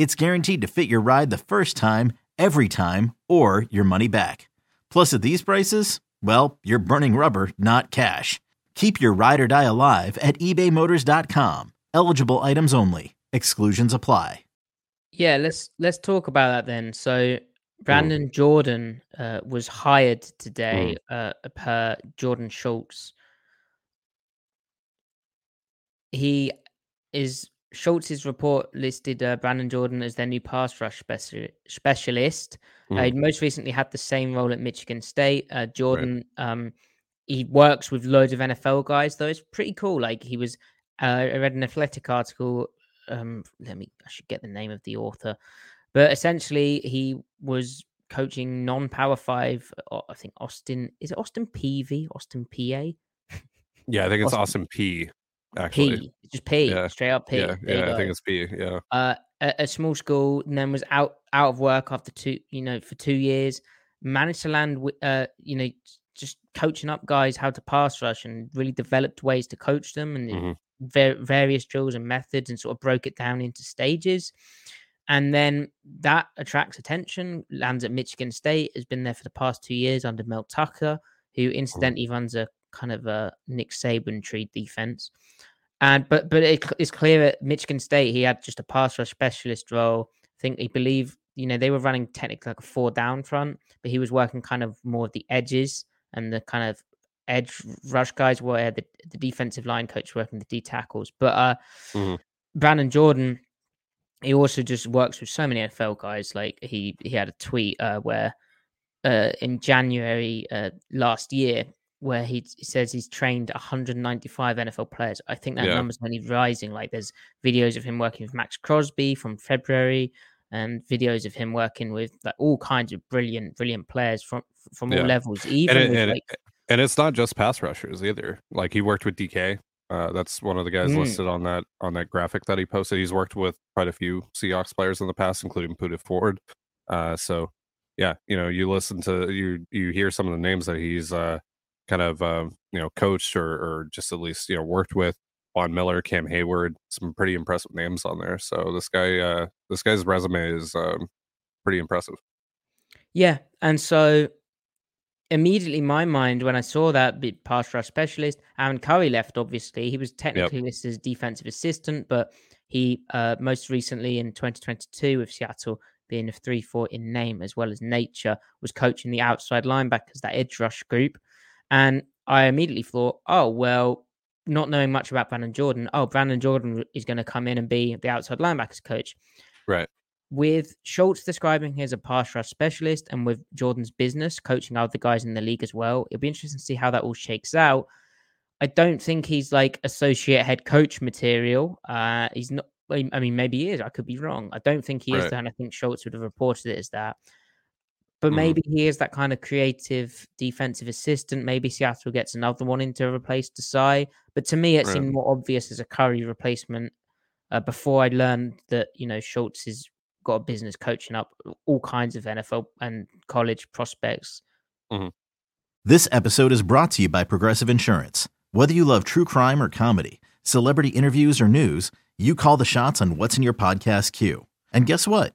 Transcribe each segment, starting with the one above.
it's guaranteed to fit your ride the first time, every time, or your money back. Plus, at these prices, well, you're burning rubber, not cash. Keep your ride or die alive at ebaymotors.com. Eligible items only. Exclusions apply. Yeah, let's let's talk about that then. So Brandon Jordan uh, was hired today uh, per Jordan Schultz. He is Schultz's report listed uh, Brandon Jordan as their new pass rush speci- specialist. Uh, Mhm. he most recently had the same role at Michigan State. Uh, Jordan, um, he works with loads of NFL guys, though. It's pretty cool. Like he was, uh, I read an athletic article. Um, let me, I should get the name of the author, but essentially he was coaching non-power five. uh, I think Austin is it Austin PV, Austin PA, Yeah, I think it's Austin- Austin Peay. Actually, P, just P, Yeah. straight up P. yeah, yeah, I think it's P. Yeah, uh, a, a small school, and then was out out of work after two, you know, for two years. Managed to land, uh, you know, just coaching up guys how to pass rush, and really developed ways to coach them, and Mhm. va- various drills and methods, and sort of broke it down into stages. And then that attracts attention. Lands at Michigan State, has been there for the past two years under Mel Tucker, who incidentally runs a kind of a Nick Saban tree defense. And but but it, it's clear at Michigan State he had just a pass rush specialist role. I think he believed you know they were running technically like a four down front, but he was working kind of more of the edges and the kind of edge rush guys where the, the defensive line coach working the D tackles. But uh Mhm. Brandon Jordan, he also just works with so many NFL guys. Like he he had a tweet uh, where uh, in January uh, last year where he t- says he's trained 195 NFL players. I think that Yeah. number's only rising. Like there's videos of him working with Maxx Crosby from February and videos of him working with like all kinds of brilliant, brilliant players from from Yeah. all levels. Even and it, and, like and it's not just pass rushers either. Like he worked with DK. Uh, that's one of the guys Mm. listed on that on that graphic that he posted. He's worked with quite a few Seahawks players in the past, including Poona Ford. Uh, so yeah, you know, you listen to you you hear some of the names that he's uh, kind of um, you know coached or or just at least you know worked with. Von Miller, Cam Heyward, some pretty impressive names on there. So this guy, uh, this guy's resume is um, pretty impressive. Yeah, and so immediately my mind when I saw that bit pass rush specialist, Aaron Curry left. Obviously, he was technically listed as defensive assistant, but he uh, most recently in 2022 with Seattle being a three-four in name as well as nature was coaching the outside linebackers, that edge rush group, and I immediately thought, oh well. Not knowing much about Brandon Jordan, oh, Brandon Jordan is going to come in and be the outside linebackers coach Right. with Schultz describing him as a pass rush specialist and with Jordan's business coaching other guys in the league as well, it'll be interesting to see how that all shakes out. I don't think he's like associate head coach material. Uh, he's not. I mean, maybe he is. I could be wrong. I don't think he is Right. that. And I think Schultz would have reported it as that. But Mhm. maybe he is that kind of creative defensive assistant. Maybe Seattle gets another one in to replace Desai. But to me, it Right. seemed more obvious as a Curry replacement uh, before I learned that you know Schultz has got a business coaching up all kinds of NFL and college prospects. This episode is brought to you by Progressive Insurance. Whether you love true crime or comedy, celebrity interviews or news, you call the shots on what's in your podcast queue. And guess what?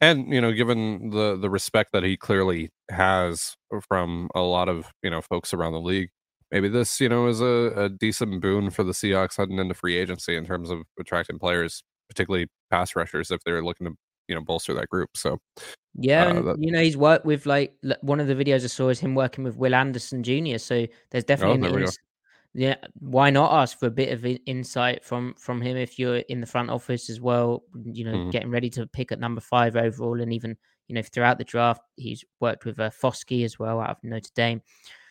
And, you know, given the the respect that he clearly has from a lot of, you know, folks around the league, maybe this, you know, is a, a decent boon for the Seahawks heading into free agency in terms of attracting players, particularly pass rushers if they're looking to, you know, bolster that group. So Yeah, Uh, and that- you know he's worked with like one of the videos I saw is him working with Will Anderson Jr. So there's definitely an Oh, there we go. ins- yeah. Why not ask for a bit of insight from from him if you're in the front office as well? You know, Mhm. getting ready to pick at number five overall, and even you know throughout the draft, he's worked with uh, Foskey as well out of Notre Dame.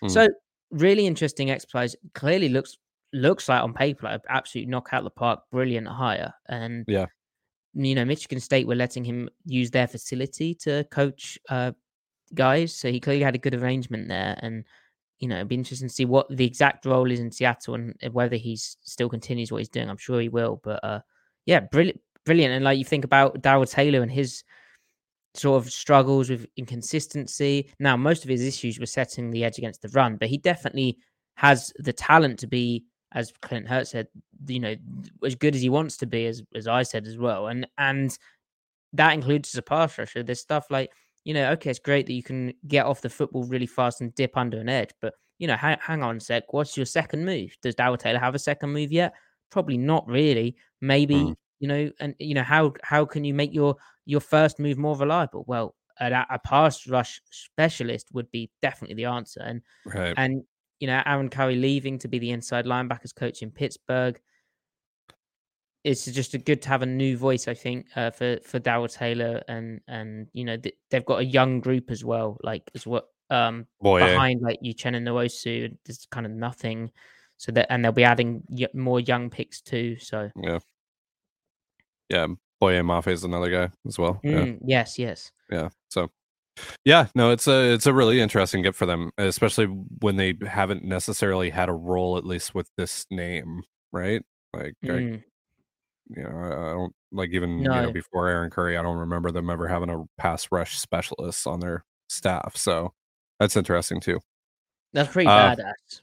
Mhm. So really interesting exercise. Clearly looks looks like on paper like absolute knock out the park, brilliant hire, and Yeah. you know, Michigan State were letting him use their facility to coach uh, guys, so he clearly had a good arrangement there. And you know, it'd be interesting to see what the exact role is in Seattle and whether he's still continues what he's doing. I'm sure he will, but uh, yeah, brilliant, brilliant. And like you think about Darrell Taylor and his sort of struggles with inconsistency. Now, most of his issues were setting the edge against the run, but he definitely has the talent to be, as Clint Hurtt said, you know, as good as he wants to be, as as I said as well. And and that includes as a pass rusher. There's stuff like, you know, okay, it's great that you can get off the football really fast and dip under an edge, but you know, hang, hang on a sec. What's your second move? Does Darrell Taylor have a second move yet? Probably not really. Maybe Mm. you know, and you know how how can you make your your first move more reliable? Well, a, a pass rush specialist would be definitely the answer. And right. and you know, Aaron Curry leaving to be the inside linebackers coach in Pittsburgh. It's just a good to have a new voice, I think, uh, for for Darrell Taylor, and and you know th- they've got a young group as well, like as what um Boy, eh? behind like Uchenna Nwosu, there's kind of nothing, so that and they'll be adding y- more young picks too. So yeah. Yeah. Boye Mafe is another guy as well. Yeah. mm, yes, yes, yeah so yeah no it's a it's a really interesting get for them especially when they haven't necessarily had a role at least with this name right like I, Mm, you know I, I don't like even you know No. before aaron curry i don't remember them ever having a pass rush specialist on their staff so that's interesting too that's pretty Uh, badass.